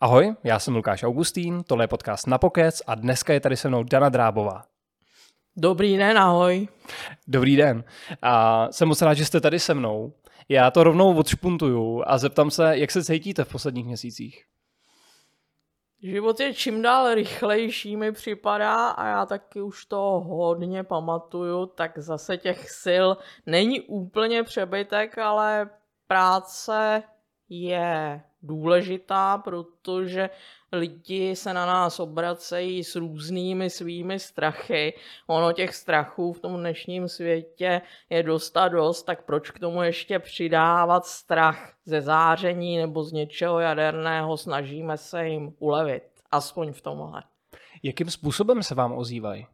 Ahoj, já jsem Lukáš Augustín, tohle je podcast na Pokec a dneska je tady se mnou Dana Drábová. Dobrý den, ahoj. Dobrý den. A jsem moc rád, že jste tady se mnou. Já to rovnou odšpuntuju a zeptám se, jak se cítíte v posledních měsících? Život je čím dál rychlejší, mi připadá, a já taky už to hodně pamatuju, tak zase těch sil není úplně přebytek, ale práce je důležitá, protože lidi se na nás obracejí s různými svými strachy. Ono těch strachů v tom dnešním světě je dost a dost, tak proč k tomu ještě přidávat strach ze záření nebo z něčeho jaderného? Snažíme se jim ulevit, aspoň v tomhle. Jakým způsobem se vám ozývají?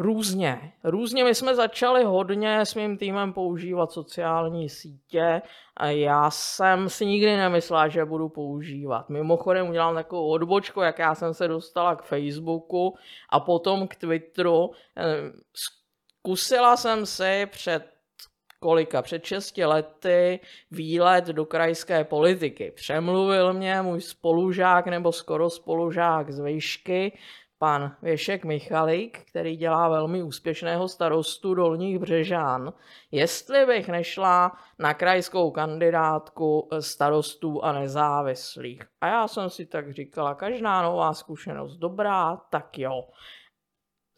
Různě. Různě my jsme začali hodně s mým týmem používat sociální sítě a já jsem si nikdy nemyslela, že budu používat. Mimochodem udělám takovou odbočku, jak já jsem se dostala k Facebooku a potom k Twitteru. Zkusila jsem si před kolika, před 6 lety výlet do krajské politiky. Přemluvil mě můj spolužák nebo skoro spolužák z výšky, pan Věšek Michalík, který dělá velmi úspěšného starostu Dolních Břežán, jestli bych nešla na krajskou kandidátku starostů a nezávislých. A já jsem si tak říkala, každá nová zkušenost dobrá, tak jo.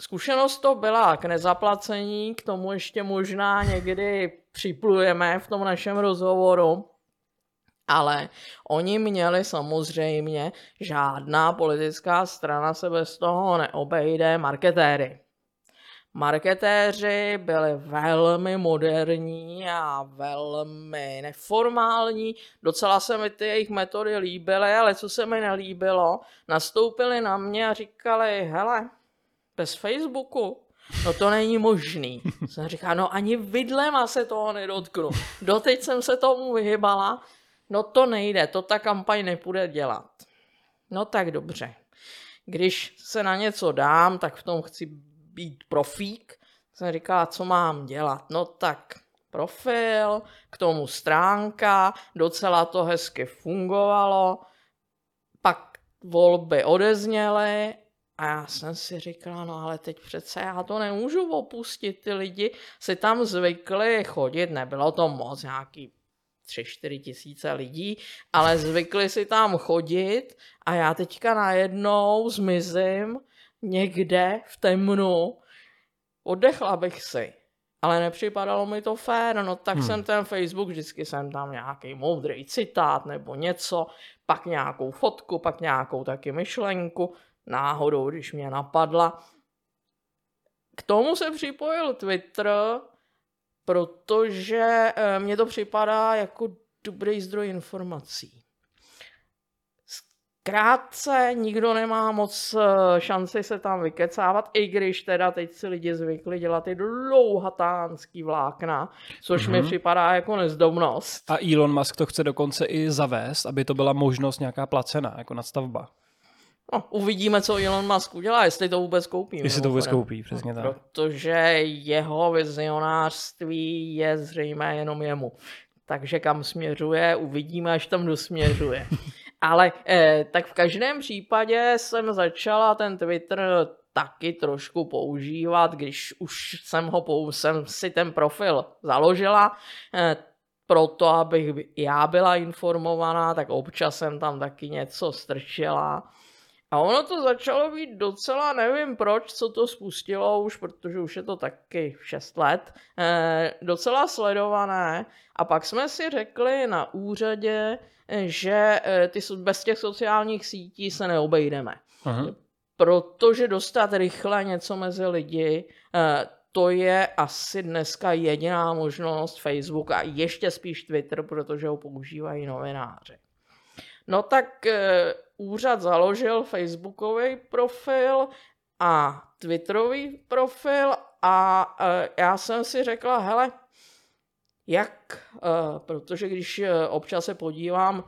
Zkušenost to byla k nezaplacení, k tomu ještě možná někdy připlujeme v tom našem rozhovoru, ale oni měli samozřejmě, žádná politická strana se bez toho neobejde, marketéry. Marketéři byli velmi moderní a velmi neformální. Docela se mi ty jejich metody líbily, ale co se mi nelíbilo, nastoupili na mě a říkali, hele, bez Facebooku, no to není možný. Jsem říkal, no ani vidlema se toho nedotknu. Doteď jsem se tomu vyhybala, No to nejde, to ta kampaň nepůjde dělat. No tak dobře. Když se na něco dám, tak v tom chci být profík. Jsem říkala, co mám dělat? No tak profil, k tomu stránka, docela to hezky fungovalo. Pak volby odezněly a já jsem si říkala, no ale teď přece já to nemůžu opustit, ty lidi si tam zvykli chodit, nebylo to moc, nějaký 3-4 tisíce lidí, ale zvykli si tam chodit a já teďka najednou zmizím někde v temnu, oddechla bych si. Ale nepřipadalo mi to fér, no tak hmm. jsem ten Facebook, vždycky jsem tam nějaký moudrý citát nebo něco, pak nějakou fotku, pak nějakou taky myšlenku, náhodou, když mě napadla. K tomu se připojil Twitter, protože eh, mně to připadá jako dobrý zdroj informací. Krátce nikdo nemá moc eh, šanci se tam vykecávat, i když teda teď si lidi zvykli dělat ty dlouhatánský vlákna, což mm-hmm. mi mhm. připadá jako nezdobnost. A Elon Musk to chce dokonce i zavést, aby to byla možnost nějaká placená, jako nadstavba. No, uvidíme, co Elon Musk udělá, jestli to vůbec koupí. Jestli to vůbec koupí, přesně tak. Protože jeho vizionářství je zřejmé jenom jemu. Takže kam směřuje, uvidíme, až tam dosměřuje. Ale eh, tak v každém případě jsem začala ten Twitter taky trošku používat, když už jsem, ho, jsem si ten profil založila, eh, proto, abych já byla informovaná, tak občas jsem tam taky něco strčila. A ono to začalo být docela, nevím proč, co to spustilo už, protože už je to taky 6 let, eh, docela sledované. A pak jsme si řekli na úřadě, že eh, ty, bez těch sociálních sítí se neobejdeme. Aha. Protože dostat rychle něco mezi lidi, eh, to je asi dneska jediná možnost Facebook a ještě spíš Twitter, protože ho používají novináři. No tak e, úřad založil Facebookový profil a Twitterový profil a e, já jsem si řekla, hele, jak, e, protože když občas se podívám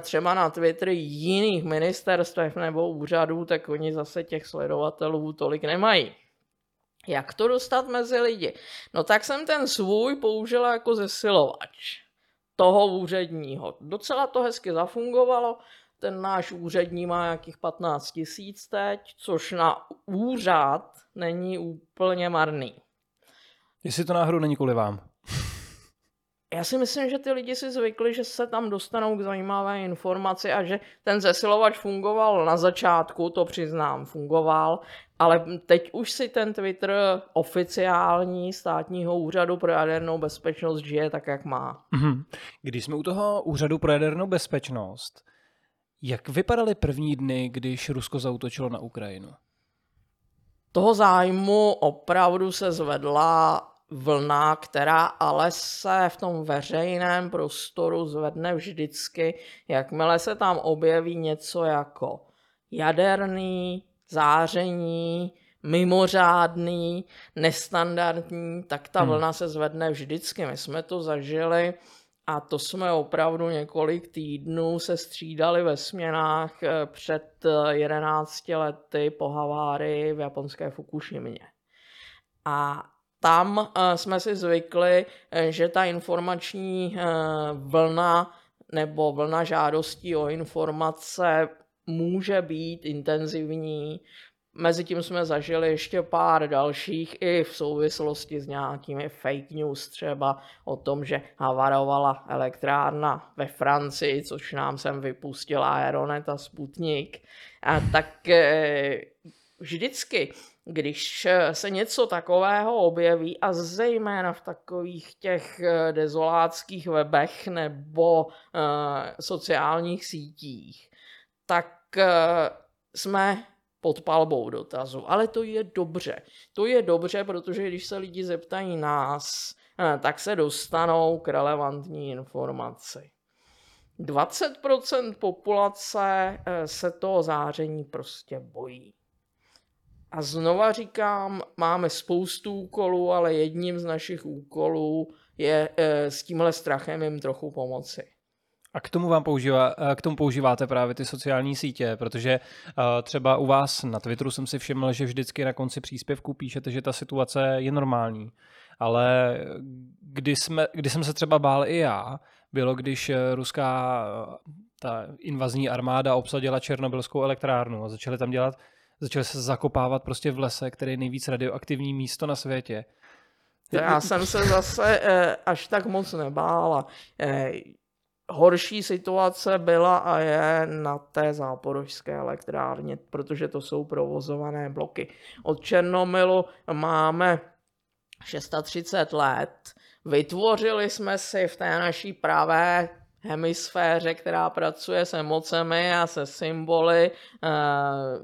třeba na Twitter jiných ministerstev nebo úřadů, tak oni zase těch sledovatelů tolik nemají. Jak to dostat mezi lidi? No tak jsem ten svůj použila jako zesilovač toho úředního. Docela to hezky zafungovalo, ten náš úřední má nějakých 15 tisíc teď, což na úřad není úplně marný. Jestli to náhodou není kvůli vám. Já si myslím, že ty lidi si zvykli, že se tam dostanou k zajímavé informaci a že ten zesilovač fungoval na začátku, to přiznám, fungoval, ale teď už si ten Twitter oficiální státního úřadu pro jadernou bezpečnost žije tak, jak má. Mhm. Když jsme u toho úřadu pro jadernou bezpečnost, jak vypadaly první dny, když Rusko zautočilo na Ukrajinu? Toho zájmu opravdu se zvedla vlna, která ale se v tom veřejném prostoru zvedne vždycky, jakmile se tam objeví něco jako jaderný, záření, mimořádný, nestandardní, tak ta hmm. vlna se zvedne vždycky. My jsme to zažili a to jsme opravdu několik týdnů se střídali ve směnách eh, před 11 eh, lety po havárii v japonské Fukushimě. A tam uh, jsme si zvykli, že ta informační uh, vlna nebo vlna žádostí o informace může být intenzivní. Mezitím jsme zažili ještě pár dalších i v souvislosti s nějakými fake news, třeba o tom, že havarovala elektrárna ve Francii, což nám sem vypustila Aeronet a Sputnik. A tak vždycky, když se něco takového objeví a zejména v takových těch e, dezolátských webech nebo uh, sociálních sítích, tak jsme pod palbou dotazu. Ale to je dobře. To je dobře, protože když se lidi zeptají nás, tak se dostanou k relevantní informaci. 20% populace se toho záření prostě bojí. A znova říkám, máme spoustu úkolů, ale jedním z našich úkolů je s tímhle strachem jim trochu pomoci. A k tomu vám používá, k tomu používáte právě ty sociální sítě, protože třeba u vás na Twitteru jsem si všiml, že vždycky na konci příspěvku píšete, že ta situace je normální. Ale kdy, jsme, kdy jsem se třeba bál i já, bylo, když ruská ta invazní armáda obsadila černobylskou elektrárnu a začali tam dělat, začali se zakopávat prostě v lese, který je nejvíc radioaktivní místo na světě. Já jsem se zase eh, až tak moc nebála. Eh, horší situace byla a je na té záporožské elektrárně, protože to jsou provozované bloky. Od Černomylu máme 630 let. Vytvořili jsme si v té naší pravé hemisféře, která pracuje s emocemi a se symboly, eh,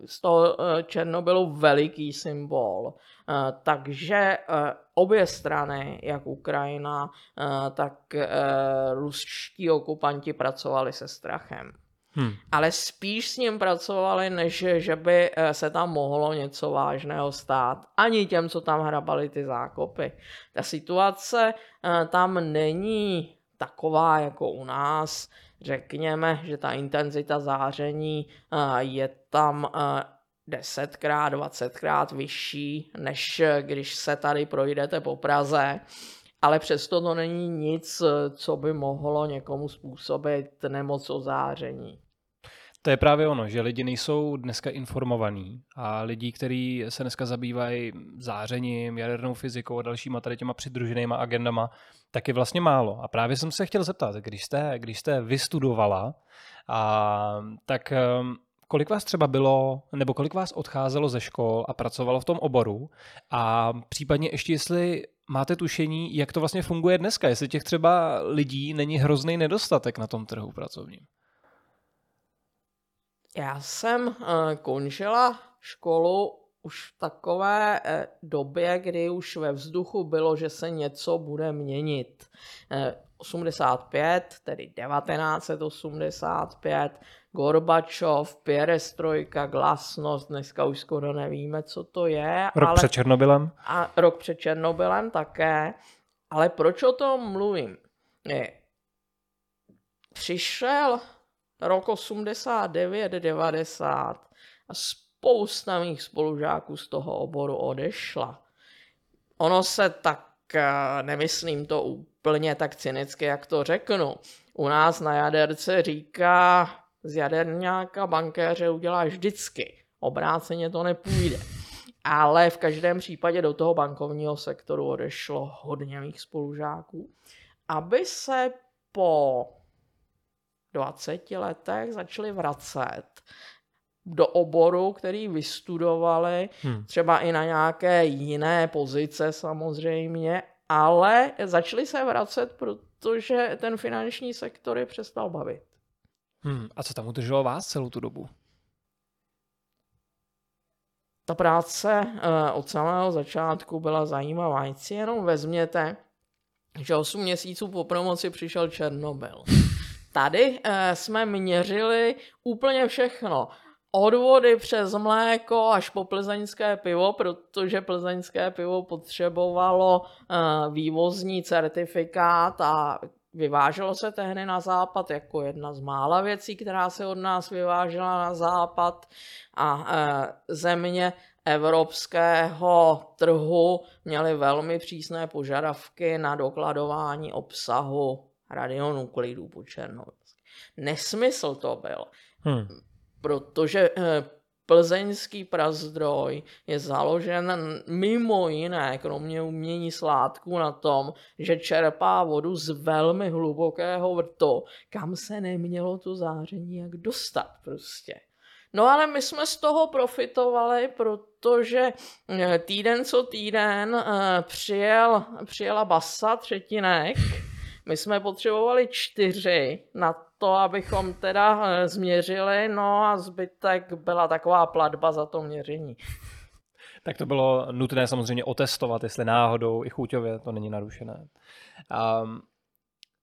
z toho eh, Černobylu veliký symbol. Eh, takže obě strany, jak Ukrajina, tak ruští okupanti pracovali se strachem. Hmm. Ale spíš s ním pracovali, než že by se tam mohlo něco vážného stát. Ani těm, co tam hrabali ty zákopy. Ta situace tam není taková jako u nás. Řekněme, že ta intenzita záření je tam desetkrát, dvacetkrát vyšší, než když se tady projdete po Praze. Ale přesto to není nic, co by mohlo někomu způsobit nemoc o záření. To je právě ono, že lidi nejsou dneska informovaní a lidi, kteří se dneska zabývají zářením, jadernou fyzikou a dalšíma tady těma přidruženýma agendama, tak je vlastně málo. A právě jsem se chtěl zeptat, když jste, když jste vystudovala, a, tak um, kolik vás třeba bylo, nebo kolik vás odcházelo ze škol a pracovalo v tom oboru a případně ještě jestli máte tušení, jak to vlastně funguje dneska, jestli těch třeba lidí není hrozný nedostatek na tom trhu pracovním. Já jsem uh, končila školu už v takové uh, době, kdy už ve vzduchu bylo, že se něco bude měnit. Uh, 85, tedy 1985, Gorbačov, Pěrestrojka, glasnost, dneska už skoro nevíme, co to je. Rok ale, před Černobylem? A rok před Černobylem také. Ale proč o tom mluvím? Přišel rok 89-90 a spousta mých spolužáků z toho oboru odešla. Ono se tak, eh, nemyslím to úplně tak cynicky, jak to řeknu. U nás na jaderce říká z jaderňáka bankéře uděláš vždycky. Obráceně to nepůjde. Ale v každém případě do toho bankovního sektoru odešlo hodně mých spolužáků, aby se po 20 letech začali vracet do oboru, který vystudovali, hmm. třeba i na nějaké jiné pozice samozřejmě, ale začali se vracet, protože ten finanční sektor je přestal bavit. Hmm. A co tam udrželo vás celou tu dobu? Ta práce uh, od samého začátku byla zajímavá. Nic si jenom vezměte, že 8 měsíců po promoci přišel Černobyl. Tady uh, jsme měřili úplně všechno. Odvody přes mléko až po plzeňské pivo, protože plzeňské pivo potřebovalo uh, vývozní certifikát a vyváželo se tehdy na západ jako jedna z mála věcí, která se od nás vyvážela na západ. A uh, země evropského trhu měly velmi přísné požadavky na dokladování obsahu radionuklidů po Černobyl. Nesmysl to byl. Hmm protože eh, plzeňský prazdroj je založen mimo jiné, kromě umění sládků, na tom, že čerpá vodu z velmi hlubokého vrtu, kam se nemělo to záření jak dostat prostě. No ale my jsme z toho profitovali, protože eh, týden co týden eh, přijel, přijela basa třetinek, my jsme potřebovali čtyři na to, abychom teda eh, změřili, no a zbytek byla taková platba za to měření. Tak to bylo nutné samozřejmě otestovat, jestli náhodou i chuťově to není narušené. Um,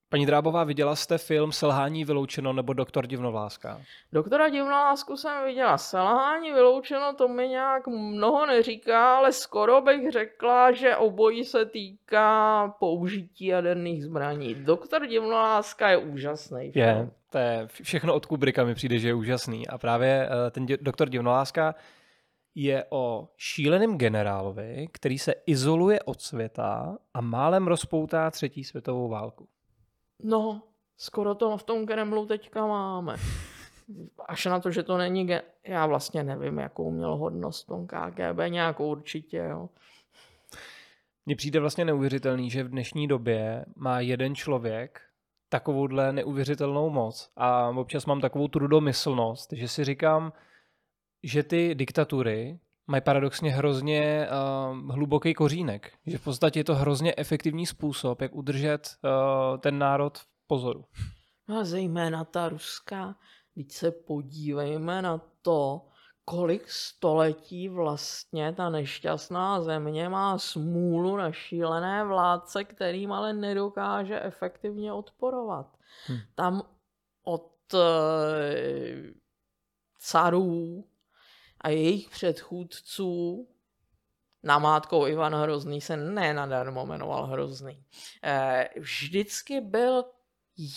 Paní Drábová, viděla jste film Selhání vyloučeno nebo Doktor Divnovláska? Doktora Divnovlásku jsem viděla. Selhání vyloučeno to mi nějak mnoho neříká, ale skoro bych řekla, že obojí se týká použití jaderných zbraní. Doktor Divnoláska je úžasný. Film. Je, to je všechno od Kubrika mi přijde, že je úžasný. A právě eh, ten Doktor Divnoláska je o šíleném generálovi, který se izoluje od světa a málem rozpoutá třetí světovou válku. No, skoro to v tom Kremlu teďka máme. Až na to, že to není... Ge- Já vlastně nevím, jakou měl hodnost tom KGB, nějakou určitě, jo. Mně přijde vlastně neuvěřitelný, že v dnešní době má jeden člověk takovouhle neuvěřitelnou moc. A občas mám takovou trudomyslnost, že si říkám, že ty diktatury mají paradoxně hrozně uh, hluboký kořínek. Že v podstatě je to hrozně efektivní způsob, jak udržet uh, ten národ v pozoru. No a zejména ta ruská. Teď se podívejme na to, kolik století vlastně ta nešťastná země má smůlu na šílené vládce, kterým ale nedokáže efektivně odporovat. Hmm. Tam od uh, carů a jejich předchůdců namátkou Ivan Hrozný se nenadarmo jmenoval Hrozný. Eh, vždycky byl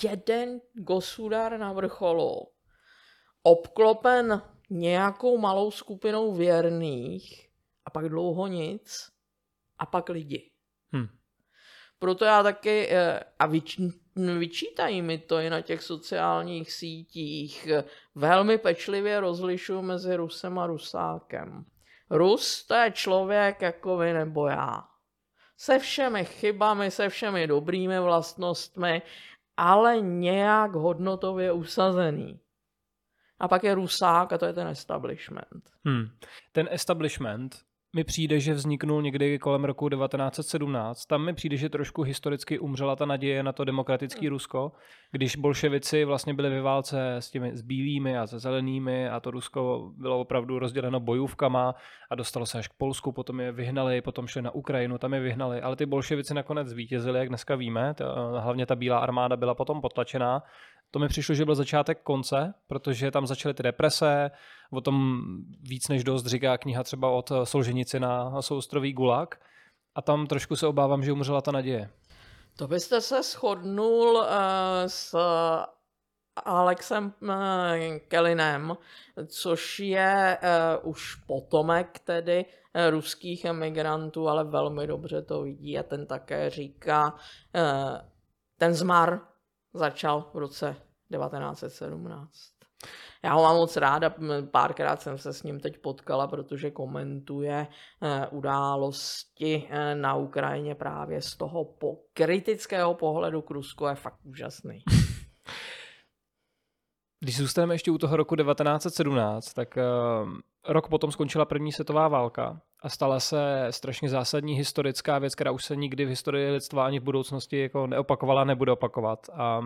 jeden gosudar na vrcholu, obklopen nějakou malou skupinou věrných a pak dlouho nic a pak lidi. Hmm. Proto já taky, eh, a vyčítají mi to i na těch sociálních sítích, velmi pečlivě rozlišuju mezi Rusem a Rusákem. Rus to je člověk jako vy nebo já. Se všemi chybami, se všemi dobrými vlastnostmi, ale nějak hodnotově usazený. A pak je Rusák a to je ten establishment. Hmm. Ten establishment mi přijde, že vzniknul někdy kolem roku 1917. Tam mi přijde, že trošku historicky umřela ta naděje na to demokratický hmm. Rusko, když bolševici vlastně byli ve válce s těmi s bílými a se zelenými a to Rusko bylo opravdu rozděleno bojůvkama a dostalo se až k Polsku, potom je vyhnali, potom šli na Ukrajinu, tam je vyhnali, ale ty bolševici nakonec zvítězili, jak dneska víme, ta, hlavně ta bílá armáda byla potom potlačená to mi přišlo, že byl začátek konce, protože tam začaly ty deprese, o tom víc než dost říká kniha třeba od Solženici na soustroví Gulag a tam trošku se obávám, že umřela ta naděje. To byste se shodnul uh, s Alexem uh, Kellinem, což je uh, už potomek tedy uh, ruských emigrantů, ale velmi dobře to vidí a ten také říká, uh, ten zmar začal v roce 1917. Já ho mám moc ráda, párkrát jsem se s ním teď potkala, protože komentuje eh, události eh, na Ukrajině právě z toho po kritického pohledu k Rusku je fakt úžasný. Když zůstaneme ještě u toho roku 1917, tak uh, rok potom skončila první světová válka a stala se strašně zásadní historická věc, která už se nikdy v historii lidstva ani v budoucnosti jako neopakovala, nebude opakovat. A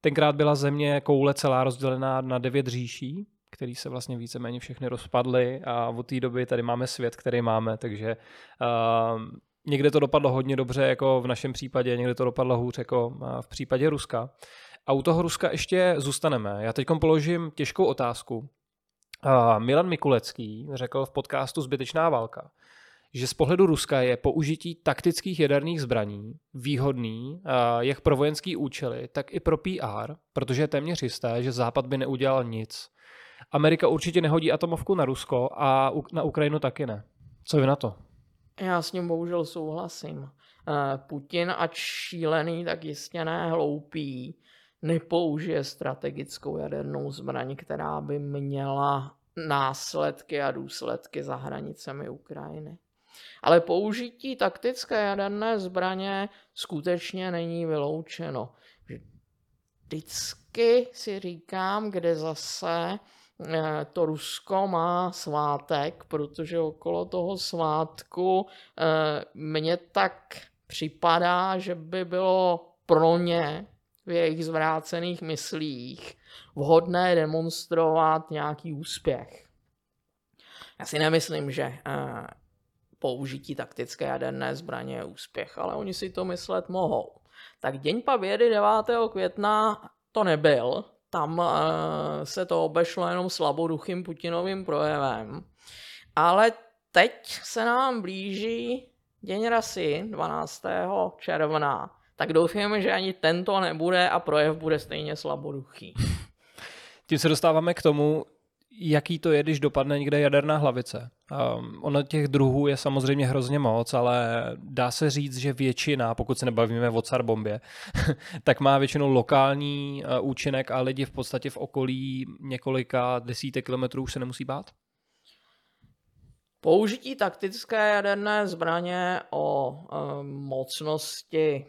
tenkrát byla země koule celá rozdělená na devět říší, který se vlastně víceméně všechny rozpadly a od té doby tady máme svět, který máme, takže uh, někde to dopadlo hodně dobře, jako v našem případě, někde to dopadlo hůř, jako v případě Ruska. A u toho Ruska ještě zůstaneme. Já teď položím těžkou otázku. Milan Mikulecký řekl v podcastu Zbytečná válka, že z pohledu Ruska je použití taktických jaderných zbraní výhodný jak pro vojenský účely, tak i pro PR, protože je téměř jisté, že Západ by neudělal nic. Amerika určitě nehodí atomovku na Rusko a na Ukrajinu taky ne. Co vy na to? Já s ním bohužel souhlasím. Eh, Putin, ať šílený, tak jistě ne hloupý, nepoužije strategickou jadernou zbraň, která by měla následky a důsledky za hranicemi Ukrajiny. Ale použití taktické jaderné zbraně skutečně není vyloučeno. Vždycky si říkám, kde zase eh, to Rusko má svátek, protože okolo toho svátku eh, mně tak připadá, že by bylo pro ně v jejich zvrácených myslích vhodné demonstrovat nějaký úspěch. Já si nemyslím, že uh, použití taktické jaderné zbraně je úspěch, ale oni si to myslet mohou. Tak Deň Pabědy 9. května to nebyl, tam uh, se to obešlo jenom slaboduchým Putinovým projevem. Ale teď se nám blíží Deň rasy 12. června tak doufáme, že ani tento nebude a projev bude stejně slaboduchý. Tím se dostáváme k tomu, jaký to je, když dopadne někde jaderná hlavice. Um, ono těch druhů je samozřejmě hrozně moc, ale dá se říct, že většina, pokud se nebavíme o car bombě, tak má většinou lokální uh, účinek a lidi v podstatě v okolí několika desítek kilometrů už se nemusí bát? Použití taktické jaderné zbraně o um, mocnosti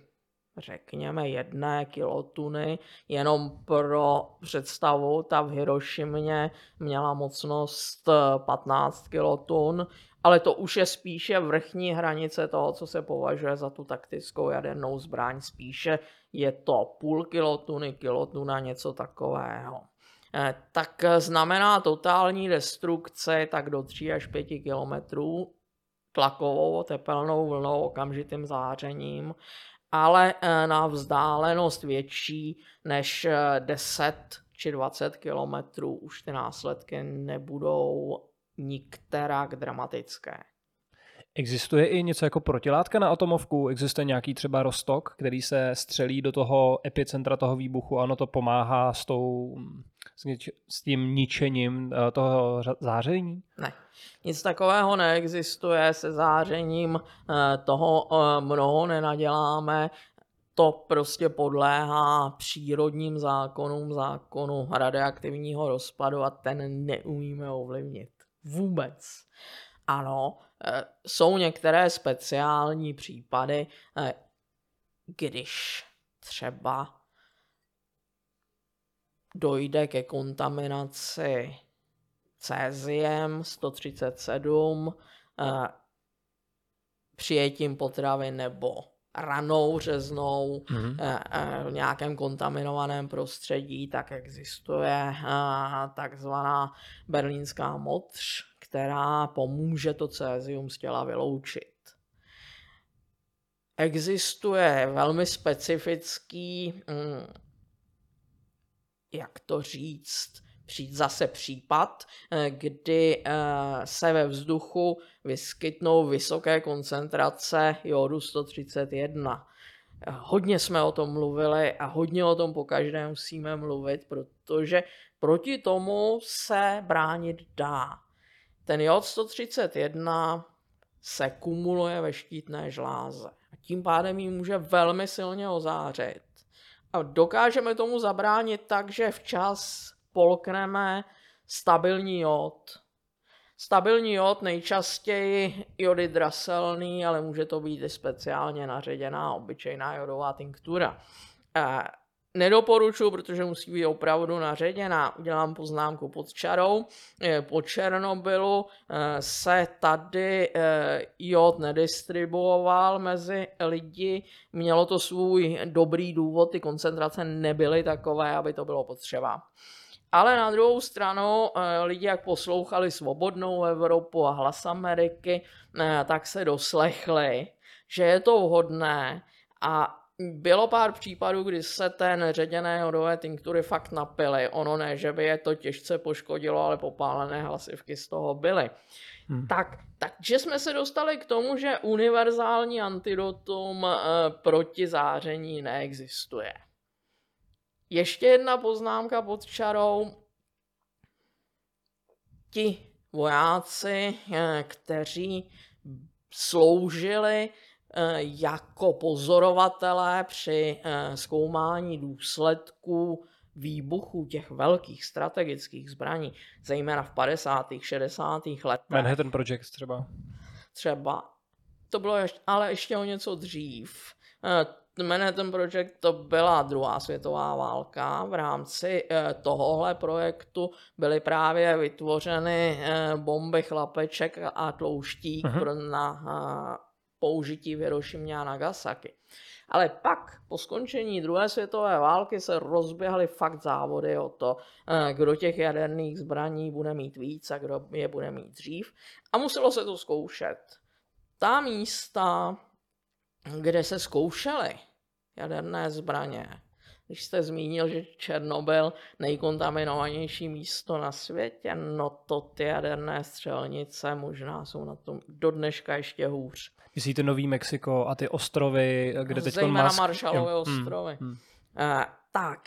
řekněme, jedné kilotuny. Jenom pro představu, ta v Hirošimě měla mocnost 15 kilotun, ale to už je spíše vrchní hranice toho, co se považuje za tu taktickou jadernou zbraň. Spíše je to půl kilotuny, kilotuna, něco takového. Eh, tak znamená totální destrukce tak do 3 až 5 kilometrů tlakovou tepelnou vlnou, okamžitým zářením ale eh, na vzdálenost větší než 10 eh, či 20 kilometrů už ty následky nebudou nikterak dramatické. Existuje i něco jako protilátka na atomovku? Existuje nějaký třeba rostok, který se střelí do toho epicentra toho výbuchu a ono to pomáhá s, tou, s tím ničením eh, toho záření? Ne. Nic takového neexistuje, se zářením eh, toho eh, mnoho nenaděláme, to prostě podléhá přírodním zákonům, zákonu radioaktivního rozpadu a ten neumíme ovlivnit. Vůbec. Ano, jsou některé speciální případy, když třeba dojde ke kontaminaci céziem 137, eh, přijetím potravy nebo ranou řeznou mm-hmm. v nějakém kontaminovaném prostředí, tak existuje takzvaná berlínská motř, která pomůže to cézium z těla vyloučit. Existuje velmi specifický, mm, jak to říct, zase případ, eh, kdy eh, se ve vzduchu vyskytnou vysoké koncentrace jodu 131. Hodně jsme o tom mluvili a hodně o tom po každé musíme mluvit, protože proti tomu se bránit dá. Ten jod 131 se kumuluje ve štítné žláze a tím pádem ji může velmi silně ozářit. A dokážeme tomu zabránit tak, že včas spolkneme stabilní jód. Stabilní jód nejčastěji jody draselný, ale může to být i speciálně naředěná obyčejná jodová tinktura. Eh, nedoporučuji, protože musí být opravdu naředěná. Udělám poznámku pod čarou. Eh, po Černobylu eh, se tady jod nedistribuoval mezi lidi. Mělo to svůj dobrý důvod, ty koncentrace nebyly takové, aby to bylo potřeba. Ale na druhou stranu lidi, jak poslouchali Svobodnou Evropu a Hlas Ameriky, tak se doslechli, že je to vhodné a bylo pár případů, kdy se ten ředěné jodové tinktury fakt napily. Ono ne, že by je to těžce poškodilo, ale popálené hlasivky z toho byly. Hmm. Tak, takže jsme se dostali k tomu, že univerzální antidotum e, proti záření neexistuje. Ještě jedna poznámka pod čarou. Ti vojáci, e, kteří sloužili Eh, jako pozorovatelé při eh, zkoumání důsledků výbuchů těch velkých strategických zbraní, zejména v 50. 60. letech. Manhattan Project třeba. Třeba. To bylo ještě, ale ještě o něco dřív. Eh, Manhattan Project to byla druhá světová válka. V rámci tohohle projektu byly právě vytvořeny bomby chlapeček a tlouštík uh-huh. na použití v Hirošimě a Nagasaki. Ale pak po skončení druhé světové války se rozběhly fakt závody o to, eh, kdo těch jaderných zbraní bude mít víc a kdo je bude mít dřív. A muselo se to zkoušet. Ta místa, kde se zkoušely jaderné zbraně, když jste zmínil, že Černobyl nejkontaminovanější místo na světě, no to ty jaderné střelnice možná jsou na tom do dneška ještě hůř. Myslíte Nový Mexiko a ty ostrovy, kde teď Zejména Musk... Marshallové hmm, ostrovy. Hmm, hmm. Uh, tak,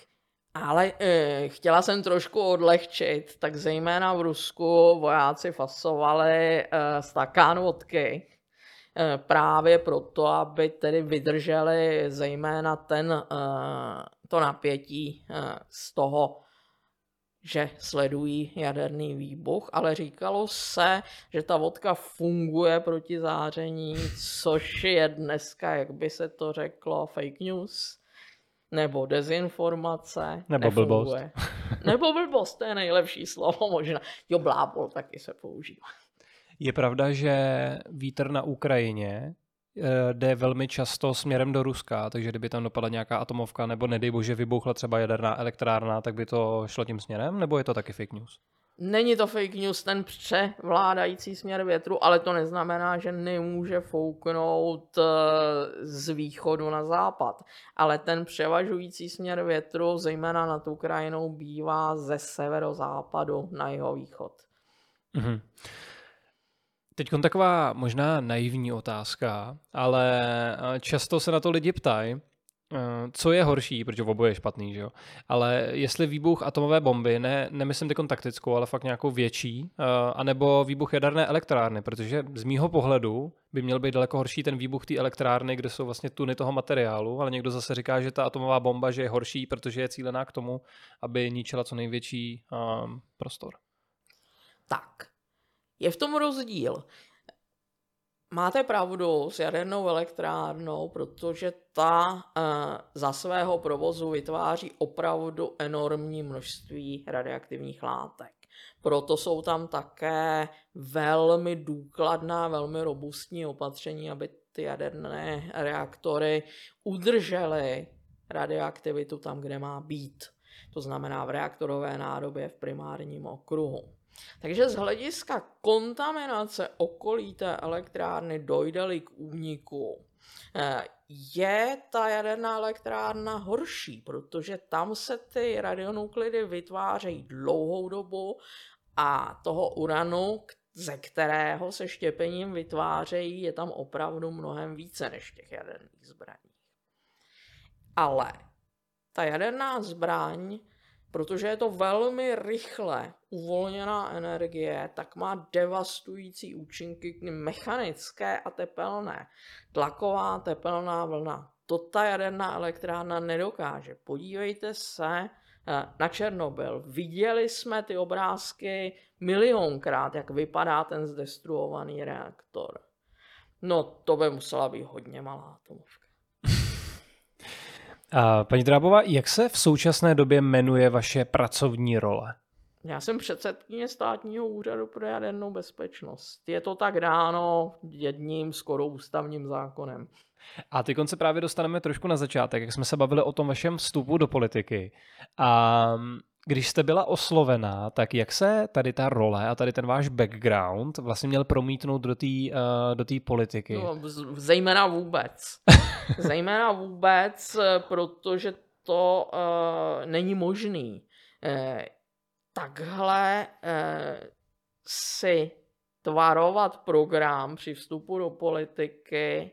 ale uh, chtěla jsem trošku odlehčit, tak zejména v Rusku vojáci fasovali uh, stakán vodky právě proto, aby tedy vydrželi zejména ten, uh, to napětí uh, z toho že sledují jaderný výbuch, ale říkalo se, že ta vodka funguje proti záření, což je dneska, jak by se to řeklo, fake news. Nebo dezinformace. Nebo nefunguje. blbost. Nebo blbost, to je nejlepší slovo možná. Jo, blábol taky se používá. Je pravda, že vítr na Ukrajině Eh, jde velmi často směrem do Ruska, takže kdyby tam dopadla nějaká atomovka nebo nedej bože vybuchla třeba jaderná elektrárna, tak by to šlo tím směrem, nebo je to taky fake news? Není to fake news, ten převládající směr větru, ale to neznamená, že nemůže fouknout eh, z východu na západ. Ale ten převažující směr větru, zejména nad Ukrajinou, bývá ze severozápadu na jeho východ. Mm-hmm. Teď taková možná naivní otázka, ale eh, často se na to lidi ptají, eh, co je horší, protože oboje je špatný, že jo? Ale jestli výbuch atomové bomby, ne, nemyslím teď taktickou, ale fakt nějakou větší, eh, anebo výbuch jaderné elektrárny, protože z mýho pohledu by měl být daleko horší ten výbuch té elektrárny, kde jsou vlastně tuny toho materiálu, ale někdo zase říká, že ta atomová bomba že je horší, protože je cílená k tomu, aby ničila co největší prostor. Tak, je v tom rozdíl. Máte pravdu s jadernou elektrárnou, protože ta uh, za svého provozu vytváří opravdu enormní množství radioaktivních látek. Proto jsou tam také velmi důkladná, velmi robustní opatření, aby ty jaderné reaktory udržely radioaktivitu tam, kde má být. To znamená v reaktorové nádobě v primárním okruhu. Takže z hlediska kontaminace okolí té elektrárny dojde k úniku, eh, je ta jaderná elektrárna horší, protože tam se ty radionuklidy vytvářejí dlouhou dobu a toho uranu, ze kterého se štěpením vytvářejí, je tam opravdu mnohem více než těch jaderných zbraní. Ale ta jaderná zbraň protože je to velmi rychle uvolněná energie, tak má devastující účinky mechanické a tepelné. Tlaková tepelná vlna. To ta jaderná elektrárna nedokáže. Podívejte se na Černobyl. Viděli jsme ty obrázky milionkrát, jak vypadá ten zdestruovaný reaktor. No, to by musela být hodně malá atomovka. A paní Drábová, jak se v současné době jmenuje vaše pracovní role? Já jsem předsedkyně státního úřadu pro jadernou bezpečnost. Je to tak dáno jedním skoro ústavním zákonem. A ty konce právě dostaneme trošku na začátek, jak jsme se bavili o tom vašem vstupu do politiky. A když jste byla oslovená, tak jak se tady ta role a tady ten váš background vlastně měl promítnout do té uh, do politiky? No, zejména vůbec. zejména vůbec, protože to uh, není možný. Uh, takhle uh, si tvarovat program při vstupu do politiky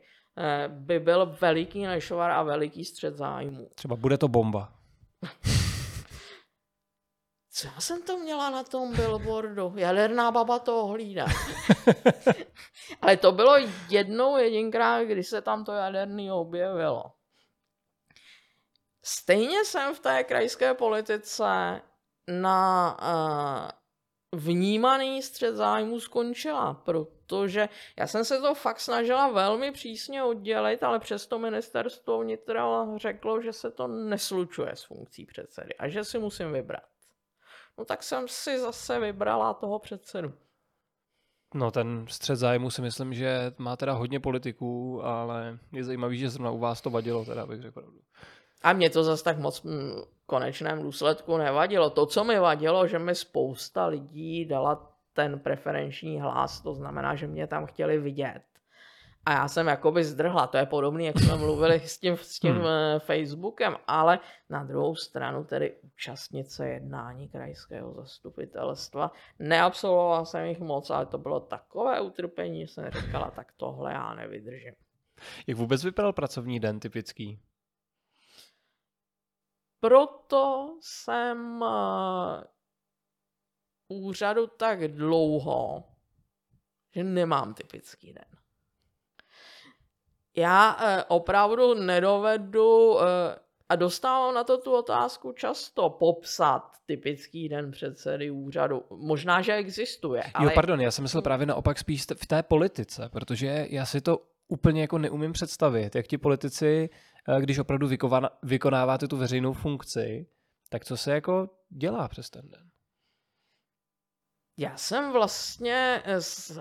by byl veliký nešvar a veliký střed zájmu. Třeba bude to bomba. Co já jsem to měla na tom billboardu? Jaderná baba to hlídá. Ale to bylo jednou jedinkrát, kdy se tam to jaderný objevilo. Stejně jsem v té krajské politice na uh, vnímaný střed zájmu skončila, protože já jsem se to fakt snažila velmi přísně oddělit, ale přesto ministerstvo vnitra řeklo, že se to neslučuje s funkcí předsedy a že si musím vybrat. No tak jsem si zase vybrala toho předsedu. No ten střed zájmu si myslím, že má teda hodně politiků, ale je zajímavý, že zrovna u vás to vadilo, teda bych řekl pravdu. A mě to zase tak moc v konečném důsledku nevadilo. To, co mi vadilo, že mi spousta lidí dala ten preferenční hlas, to znamená, že mě tam chtěli vidět. A já jsem jakoby zdrhla, to je podobné, jak jsme mluvili s tím, s tím hmm. Eh, Facebookem, ale na druhou stranu tedy účastnit se jednání krajského zastupitelstva. Neabsolvoval jsem jich moc, ale to bylo takové utrpení, že jsem říkala, tak tohle já nevydržím. Jak vůbec vypadal pracovní den typický? Proto jsem uh, úřadu tak dlouho, že nemám typický den já eh, opravdu nedovedu eh, a dostávám na to tu otázku často popsat typický den předsedy úřadu. Možná, že existuje. Ale... Jo, pardon, já jsem myslel právě naopak spíš v té politice, protože já si to úplně jako neumím představit, jak ti politici, eh, když opravdu vykonáváte tu veřejnou funkci, tak co se jako dělá přes ten den? Já jsem vlastně s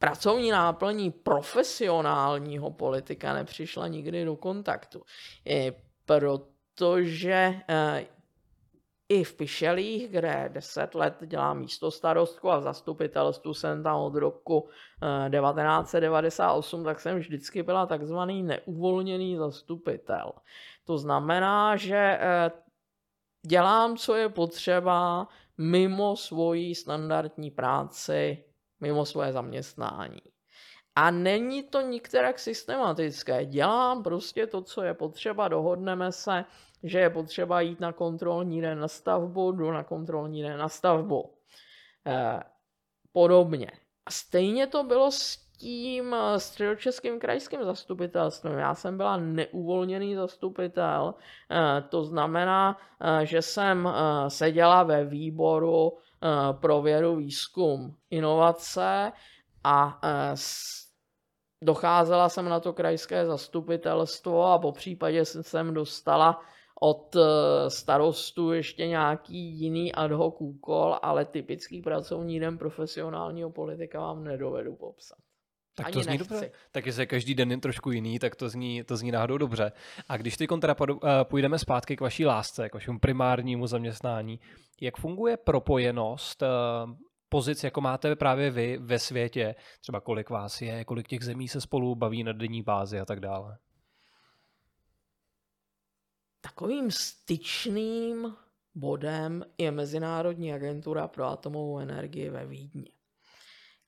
pracovní náplní profesionálního politika nepřišla nikdy do kontaktu. Protože eh, i v Pišelích, kde 10 let dělám místo starostku a zastupitelstvu jsem tam od roku 1998, eh, tak jsem vždycky byla takzvaný neuvolněný zastupitel. To znamená, že eh, dělám, co je potřeba mimo svoji standardní práci mimo svoje zaměstnání. A není to nikterak systematické. Dělám prostě to, co je potřeba, dohodneme se, že je potřeba jít na kontrolní den na stavbu, jdu na kontrolní den na stavbu. E, podobně. A stejně to bylo s tím eh, středočeským krajským zastupitelstvem. Já jsem byla neuvolněný zastupitel, e, to znamená, e, že jsem seděla ve výboru Eh, pro vědu, výzkum, inovace a eh, docházela jsem na to krajské zastupitelstvo a po případě jsem dostala od eh, starostu ještě nějaký jiný ad hoc úkol, ale typický pracovní den profesionálního politika vám nedovedu popsat. Tak Ani to zní nechci. dobře. Tak jestli je každý den jen trošku jiný, tak to zní, to zní náhodou dobře. A když teď teda půjdeme zpátky k vaší lásce, k vašemu primárnímu zaměstnání, jak funguje propojenost eh, pozic, jako máte právě vy ve světě, třeba kolik vás je, kolik těch zemí se spolu baví na denní bázi a tak dále? Takovým styčným bodem je Mezinárodní agentura pro atomovou energii ve Vídni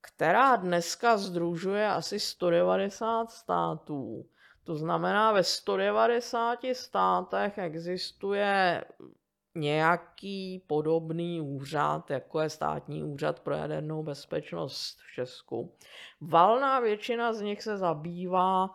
která dneska združuje asi 190 států. To znamená, ve 190 státech existuje nějaký podobný úřad, jako je státní úřad pro jadernou bezpečnost v Česku. Valná většina z nich se zabývá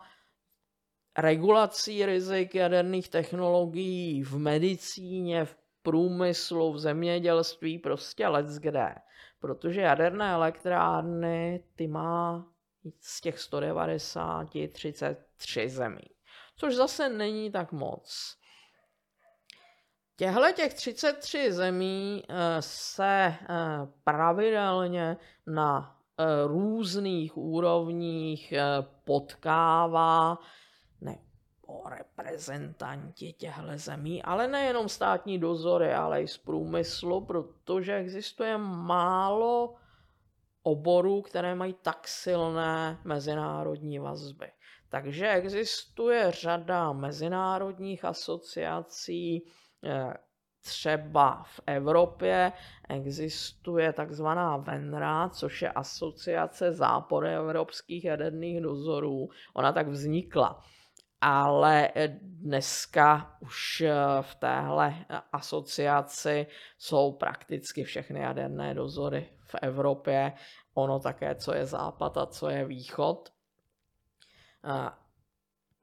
regulací rizik jaderných technologií v medicíně, v průmyslu, v zemědělství, prostě let kde. Protože jaderné elektrárny, ty má z těch 190 33 zemí. Což zase není tak moc. Těhle těch 33 zemí eh, se eh, pravidelně na eh, různých úrovních potkává o reprezentanti těchto zemí, ale nejenom státní dozory, ale i z průmyslu, protože existuje málo oborů, které mají tak silné mezinárodní vazby. Takže existuje řada mezinárodních asociací, eh, třeba v Evropě existuje takzvaná VENRA, což je asociace evropských jaderných dozorů. Ona tak vznikla. Ale dneska už eh, v téhle asociaci jsou prakticky všechny jaderné dozory v Evropě. Ono také, co je západ a co je východ.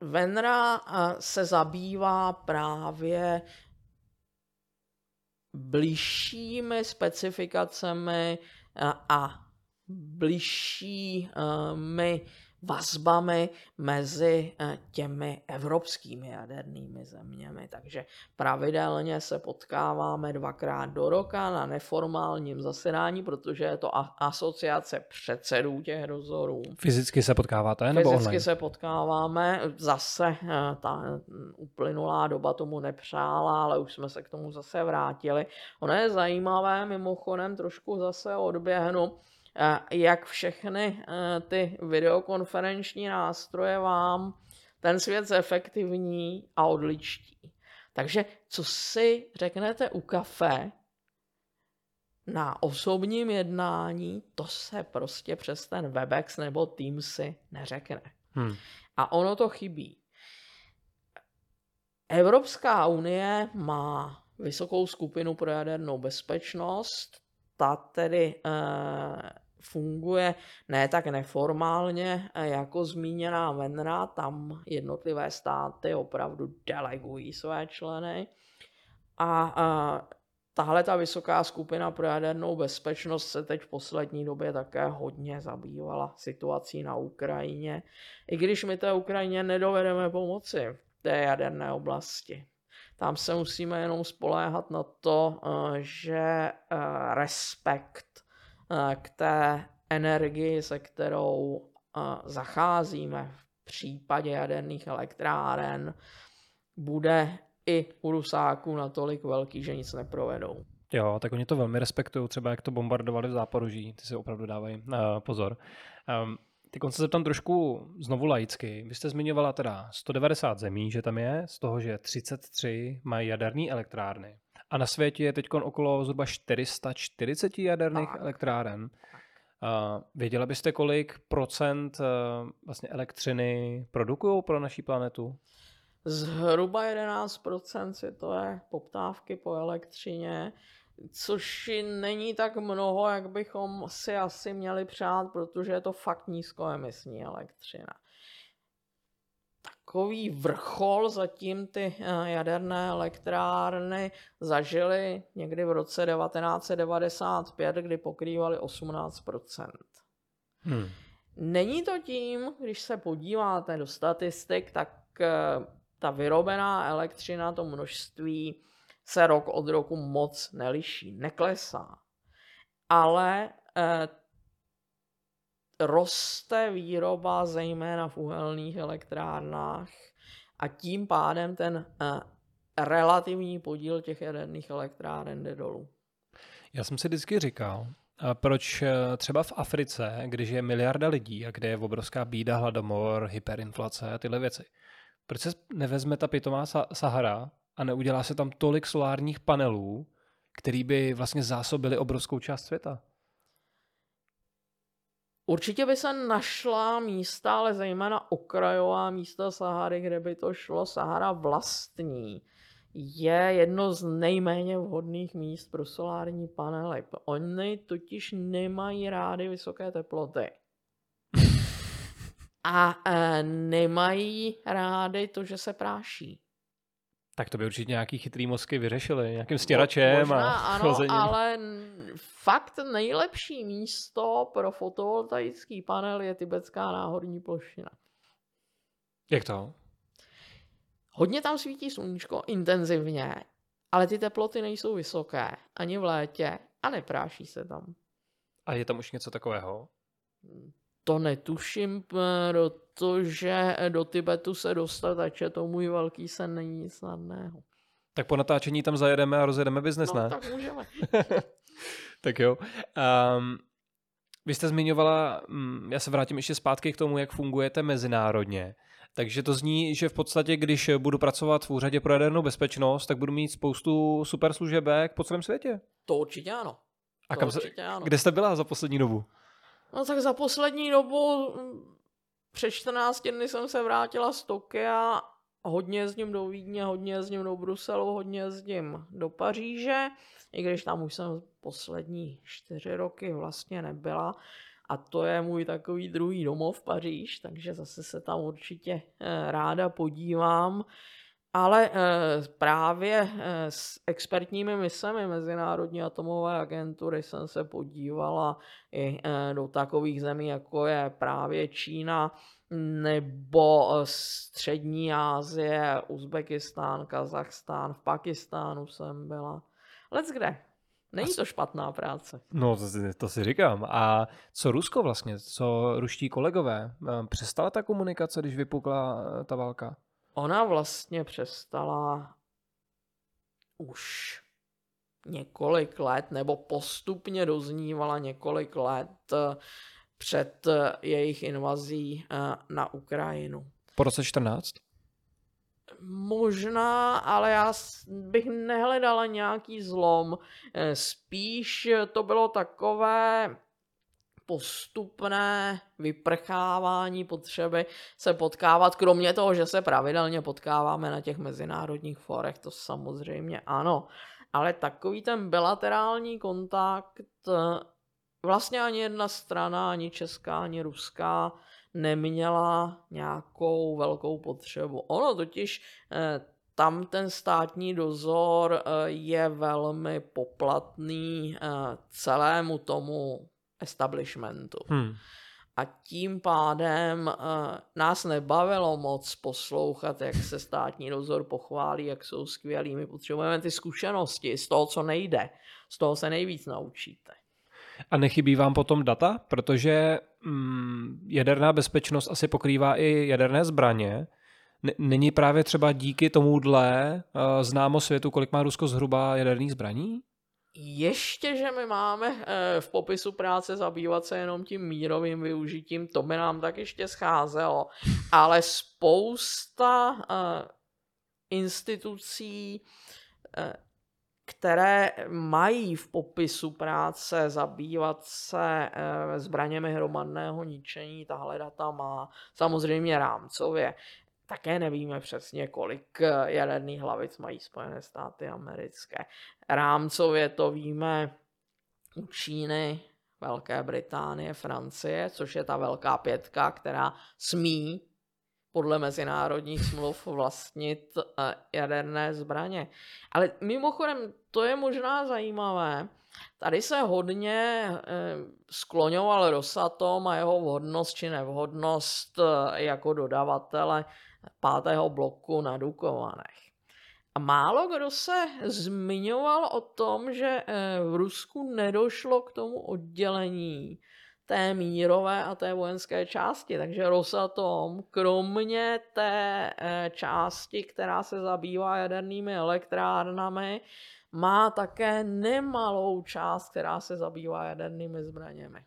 Venra se zabývá právě bližšími specifikacemi a bližšími vazbami mezi eh, těmi evropskými jadernými zeměmi. Takže pravidelně se potkáváme dvakrát do roka na neformálním zasedání, protože je to asociace předsedů těch dozorů. Fyzicky se potkáváte nebo Fyzicky online? se potkáváme. Zase eh, ta uplynulá doba tomu nepřála, ale už jsme se k tomu zase vrátili. Ono je zajímavé, mimochodem trošku zase odběhnu, jak všechny eh, ty videokonferenční nástroje vám ten svět zefektivní a odličtí. Takže co si řeknete u kafe na osobním jednání, to se prostě přes ten Webex nebo Teamsy neřekne. Hmm. A ono to chybí. Evropská unie má vysokou skupinu pro jadernou bezpečnost, ta tedy eh, funguje ne tak neformálně jako zmíněná Venra, tam jednotlivé státy opravdu delegují své členy. A, a tahle ta vysoká skupina pro jadernou bezpečnost se teď v poslední době také hodně zabývala situací na Ukrajině, i když my té Ukrajině nedovedeme pomoci v té jaderné oblasti. Tam se musíme jenom spoléhat na to, že respekt Eh, k té energii, se kterou eh, zacházíme v případě jaderných elektráren, bude i u Rusáků natolik velký, že nic neprovedou. Jo, tak oni to velmi respektují, třeba jak to bombardovali v Záporoží, ty si opravdu dávají uh, pozor. Um, Teď se zeptám trošku znovu laicky. Vy jste zmiňovala teda 190 zemí, že tam je, z toho, že 33 mají jaderné elektrárny. A na světě je teď okolo zhruba 440 jaderných tak. elektráren. Uh, věděla byste, kolik procent uh, vlastně elektřiny produkují pro naší planetu? Zhruba 11% světové poptávky po elektřině, což není tak mnoho, jak bychom si asi měli přát, protože je to fakt nízkoemisní elektřina takový vrchol zatím ty eh, jaderné elektrárny zažily někdy v roce 1995, kdy pokrývaly 18 hmm. Není to tím, když se podíváte do statistik, tak eh, ta vyrobená elektřina, to množství se rok od roku moc neliší, neklesá. Ale eh, roste výroba zejména v uhelných elektrárnách a tím pádem ten uh, relativní podíl těch jaderných elektráren jde dolů. Já jsem si vždycky říkal, proč eh, třeba v Africe, když je miliarda lidí a kde je obrovská bída, hladomor, hyperinflace a tyhle věci, proč se nevezme ta pitomá Sahara a neudělá se tam tolik solárních panelů, který by vlastně zásobili obrovskou část světa? Určitě by se našla místa, ale zejména okrajová místa Sahary, kde by to šlo. Sahara vlastní je jedno z nejméně vhodných míst pro solární panely. Oni totiž nemají rády vysoké teploty. a e, nemají rády to, že se práší. Tak to by určitě nějaký chytrý mozky vyřešili, nějakým stěračem Možná a ano, chlazením. ale fakt nejlepší místo pro fotovoltaický panel je tibetská náhorní plošina. Jak to? Hodně tam svítí sluníčko intenzivně, ale ty teploty nejsou vysoké ani v létě a nepráší se tam. A je tam už něco takového? To netuším, protože do Tibetu se dostat, takže to můj velký sen není nic snadného. Tak po natáčení tam zajedeme a rozjedeme biznes, No, ne? tak můžeme. tak jo. Um, vy jste zmiňovala, mm, já se vrátím ještě zpátky k tomu, jak fungujete mezinárodně. Takže to zní, že v podstatě, když budu pracovat v úřadě pro jadernou bezpečnost, tak budu mít spoustu super služebek po celém světě. To určitě ano. A To kam se, určitě ano. kde jste byla za poslední dobu? No tak za poslední dobu, mm, před 14 dny jsem se vrátila z Tokia, hodně jezdím do Vídně, hodně jezdím do Bruselu, hodně jezdím do Paříže, i když tam už jsem poslední čtyři roky vlastně nebyla. A to je můj takový druhý domov Paříž, takže zase se tam určitě eh, ráda podívám. Ale eh, právě eh, s expertními misemi Mezinárodní atomové agentury jsem se podívala i eh, do takových zemí, jako je právě Čína nebo Střední Asie, Uzbekistán, Kazachstán, v Pakistánu jsem byla. Let's kde. Není to špatná práce. No, to si, to si říkám. A co Rusko vlastně? Co ruští kolegové? Přestala ta komunikace, když vypukla ta válka? Ona vlastně přestala už několik let, nebo postupně doznívala několik let eh, před eh, jejich invazí eh, na Ukrajinu. Po roce 14? Možná, ale já bych nehledala nějaký zlom. Spíš to bylo takové postupné vyprchávání potřeby se potkávat, kromě toho, že se pravidelně potkáváme na těch mezinárodních forech, to samozřejmě ano. Ale takový ten bilaterální kontakt vlastně ani jedna strana, ani česká, ani ruská, neměla nějakou velkou potřebu. Ono totiž eh, tam ten státní dozor eh, je velmi poplatný eh, celému tomu establishmentu. Hmm. A tím pádem uh, nás nebavilo moc poslouchat, jak se státní dozor pochválí, jak jsou skvělí. My potřebujeme ty zkušenosti z toho, co nejde. Z toho se nejvíc naučíte. A nechybí vám potom data? Protože mm, jaderná bezpečnost asi pokrývá i jaderné zbraně. N- Není právě třeba díky tomuhle uh, známo světu, kolik má Rusko zhruba jaderných zbraní? Ještě, že my máme eh, v popisu práce zabývat se jenom tím mírovým využitím, to by nám tak ještě scházelo. Ale spousta eh, institucí, eh, které mají v popisu práce zabývat se zbraněmi hromadného ničení, tahle data má samozřejmě rámcově. Také nevíme přesně, kolik eh, jaderných hlavic mají Spojené státy americké. Rámcově to víme u Číny, Velké Británie, Francie, což je ta velká pětka, která smí podle mezinárodních smluv vlastnit eh, jaderné zbraně. Ale mimochodem, to je možná zajímavé. Tady se hodně eh, skloňoval Rosatom a jeho vhodnost či nevhodnost jako dodavatele pátého bloku na Dukovanech. A málo kdo se zmiňoval o tom, že eh, v Rusku nedošlo k tomu oddělení té mírové a té vojenské části. Takže Rosatom, kromě té eh, části, která se zabývá jadernými elektrárnami, má také nemalou část, která se zabývá jadernými zbraněmi.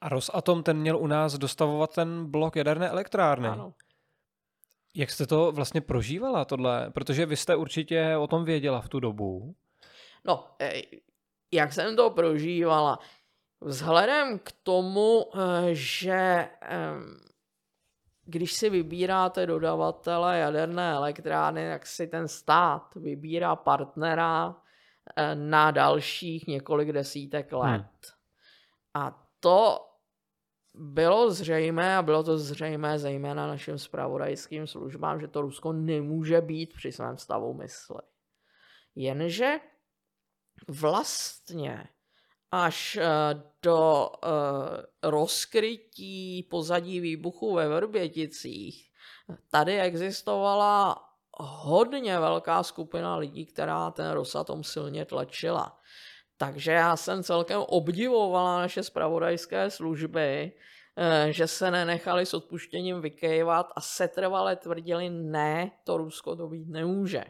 A Rosatom ten měl u nás dostavovat ten blok jaderné elektrárny. Ano. Jak jste to vlastně prožívala tohle? Protože vy jste určitě o tom věděla v tu dobu. No, eh, jak jsem to prožívala? Vzhledem k tomu, eh, že em, když si vybíráte dodavatele jaderné elektrárny, tak si ten stát vybírá partnera na dalších několik desítek let. A to bylo zřejmé, a bylo to zřejmé zejména našim spravodajským službám, že to Rusko nemůže být při svém stavu mysli. Jenže vlastně až eh, do uh, rozkrytí pozadí výbuchu ve Vrběticích tady existovala hodně velká skupina lidí, která ten Rosatom silně tlačila. Takže já jsem celkem obdivovala naše spravodajské služby, eh, že se nenechali s odpuštěním vykejvat a setrvale tvrdili, ne, to Rusko to být nemůže.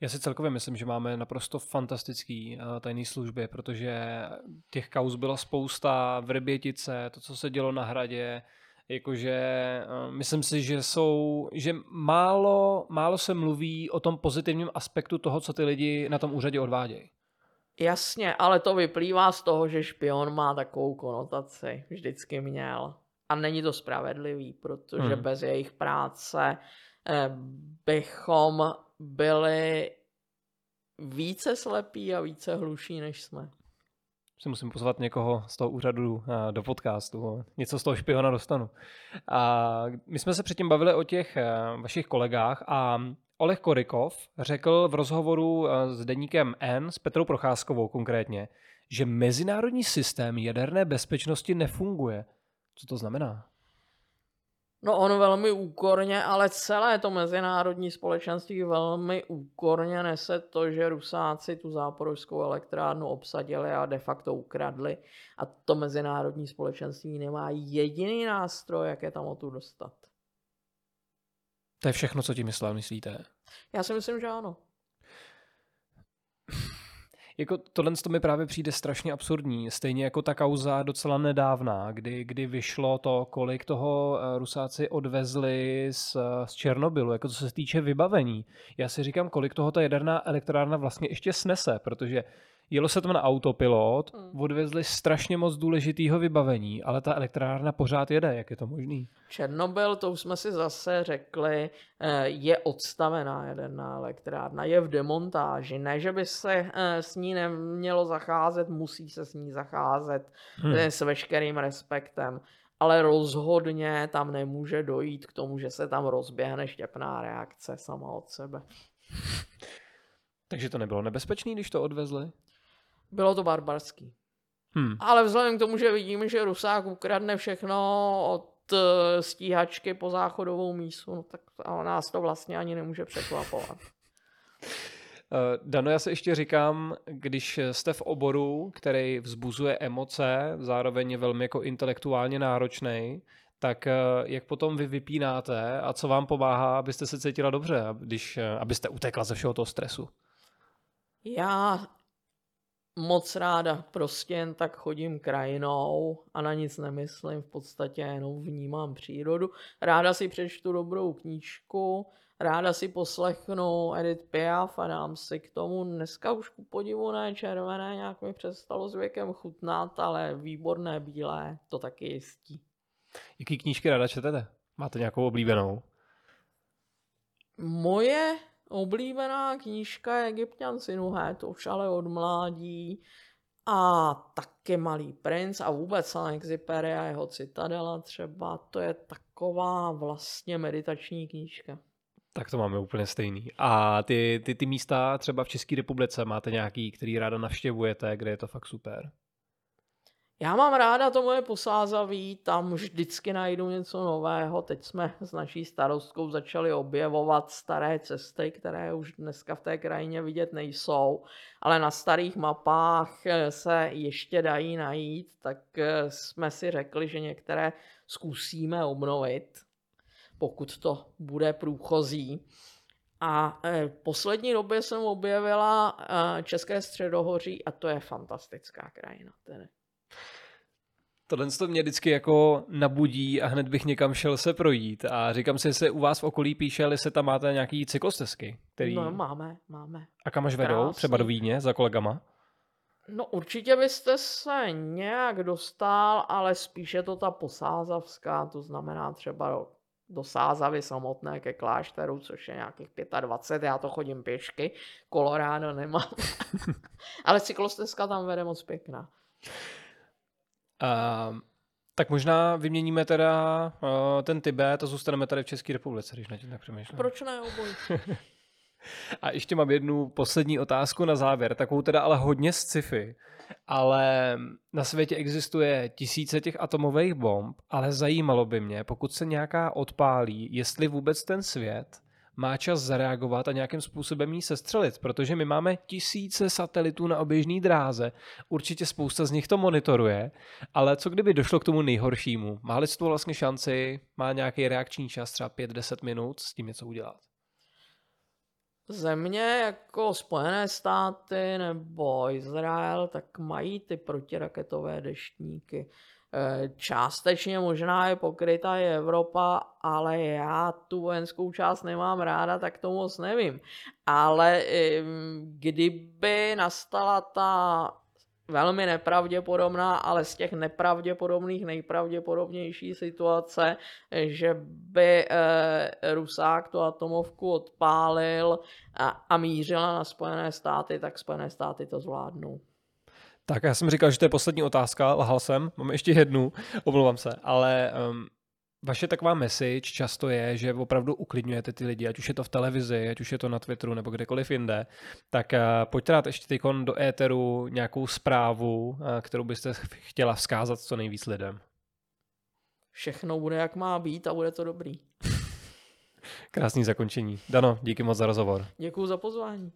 Já si celkově myslím, že máme naprosto fantastický uh, tajný služby, protože těch kauz byla spousta, v Rbětice, to, co se dělo na hradě, jakože uh, myslím si, že jsou, že málo, málo se mluví o tom pozitivním aspektu toho, co ty lidi na tom úřadě odvádějí. Jasně, ale to vyplývá z toho, že špion má takovou konotaci. Vždycky měl. A není to spravedlivý, protože hmm. bez jejich práce eh, bychom byli více slepí a více hluší, než jsme. Si musím pozvat někoho z toho úřadu eh, do podcastu. Něco z toho špiona dostanu. A my jsme se předtím bavili o těch eh, vašich kolegách a Oleh Korykov řekl v rozhovoru eh, s deníkem N s Petrou Procházkovou konkrétně, že mezinárodní systém jaderné bezpečnosti nefunguje. Co to znamená? No on velmi úkorně, ale celé to mezinárodní společenství velmi úkorně nese to, že Rusáci tu záporožskou elektrárnu obsadili a de facto ukradli a to mezinárodní společenství nemá jediný nástroj, jak je tam o tu dostat. To je všechno, co ti myslel, myslíte? Já si myslím, že ano. Jako tohle to mi právě přijde strašně absurdní. Stejně jako ta kauza docela nedávná, kdy, kdy vyšlo to, kolik toho eh, Rusáci odvezli z, z Černobylu, jako co se týče vybavení. Já si říkám, kolik toho ta jaderná elektrárna vlastně ještě snese, protože jelo se tam na autopilot, hmm. odvezli strašně moc důležitého vybavení, ale ta elektrárna pořád jede, jak je to možný? Černobyl, to už jsme si zase řekli, eh, je odstavená jaderná elektrárna, je v demontáži. Ne, že by se eh, s ní nemělo zacházet, musí se s ní zacházet hmm. s veškerým respektem ale rozhodně tam nemůže dojít k tomu, že se tam rozběhne štěpná reakce sama od sebe. Takže to nebylo nebezpečné, když to odvezli? Bylo to barbarský. Hmm. Ale vzhledem k tomu, že vidíme, že Rusák ukradne všechno od eh, stíhačky po záchodovou mísu, no tak nás to vlastně ani nemůže překvapovat. Eh, Dano, já se ještě říkám, když jste v oboru, který vzbuzuje emoce, zároveň je velmi jako intelektuálně náročný, tak eh, jak potom vy vypínáte a co vám pomáhá, abyste se cítila dobře, když, abyste utekla ze všeho toho stresu? Já moc ráda prostě jen tak chodím krajinou a na nic nemyslím, v podstatě jenom vnímám přírodu. Ráda si přečtu dobrou knížku, ráda si poslechnu Edith Piaf a dám si k tomu dneska už ku podivu ne červené, nějak mi přestalo s věkem chutnat, ale výborné bílé to taky jistí. Jaký knížky ráda čtete? Máte nějakou oblíbenou? Moje Oblíbená knížka Egyptian Sinuhe, to už ale od mládí. A taky Malý princ a vůbec Saint-Exupéry a jeho citadela třeba, to je taková vlastně meditační knížka. Tak to máme úplně stejný. A ty, ty, ty místa třeba v České republice máte nějaký, který ráda navštěvujete, kde je to fakt super? Já mám ráda to moje posázaví, tam vždycky najdu něco nového. Teď jsme s naší starostkou začali objevovat staré cesty, které už dneska v té krajině vidět nejsou, ale na starých mapách eh, se ještě dají najít, tak eh, jsme si řekli, že některé zkusíme obnovit, pokud to bude průchozí. A eh, v poslední době jsem objevila České středohoří a to je fantastická krajina. Tedy. Tohle to mě vždycky jako nabudí a hned bych někam šel se projít. A říkám si, jestli u vás v okolí píše, jestli se tam máte nějaký cyklostezky. Který... No máme, máme. A kam až vedou? Krásný. Třeba do Vídně za kolegama? No určitě byste se nějak dostal, ale spíše to ta posázavská, to znamená třeba do, do Sázavy samotné ke klášteru, což je nějakých 25, já to chodím pěšky, Colorado nemám. ale cyklostezka tam vede moc pěkná. Uh, Tak možná vyměníme teda uh, ten Tibet a zůstaneme tady v České republice, když na tím tak přemýšlím. Proč ne oboj? a ještě mám jednu poslední otázku na závěr, takovou teda ale hodně z sci-fi. Ale na světě existuje tisíce těch atomových bomb, ale zajímalo by mě, pokud se nějaká odpálí, jestli vůbec ten svět má čas zareagovat a nějakým způsobem jí sestřelit, protože my máme tisíce satelitů na oběžné dráze, určitě spousta z nich to monitoruje, ale co kdyby došlo k tomu nejhoršímu? Má lidstvo vlastně šanci, má nějaký reakční čas, třeba 5-10 minut s tím něco udělat? Země jako Spojené státy nebo Izrael, tak mají ty protiraketové deštníky. Eh, částečně možná je pokrytá i Evropa, ale já tu vojenskou část nemám ráda, tak to moc nevím. Ale kdyby nastala ta velmi nepravděpodobná, ale z těch nepravděpodobných nejpravděpodobnější situace, že by e, Rusák tu atomovku odpálil a, a mířila na Spojené státy, tak Spojené státy to zvládnou. Tak já jsem říkal, že to je poslední otázka, lhal jsem, mám ještě jednu, omlouvám se, ale um, vaše taková message často je, že opravdu uklidňujete ty lidi, ať už je to v televizi, ať už je to na Twitteru nebo kdekoliv jinde, tak uh, pojďte dát ještě teď do éteru nějakou zprávu, uh, kterou byste chtěla vzkázat co nejvíc lidem. Všechno bude jak má být a bude to dobrý. Krásný zakončení. Dano, díky moc za rozhovor. Děkuji za pozvání.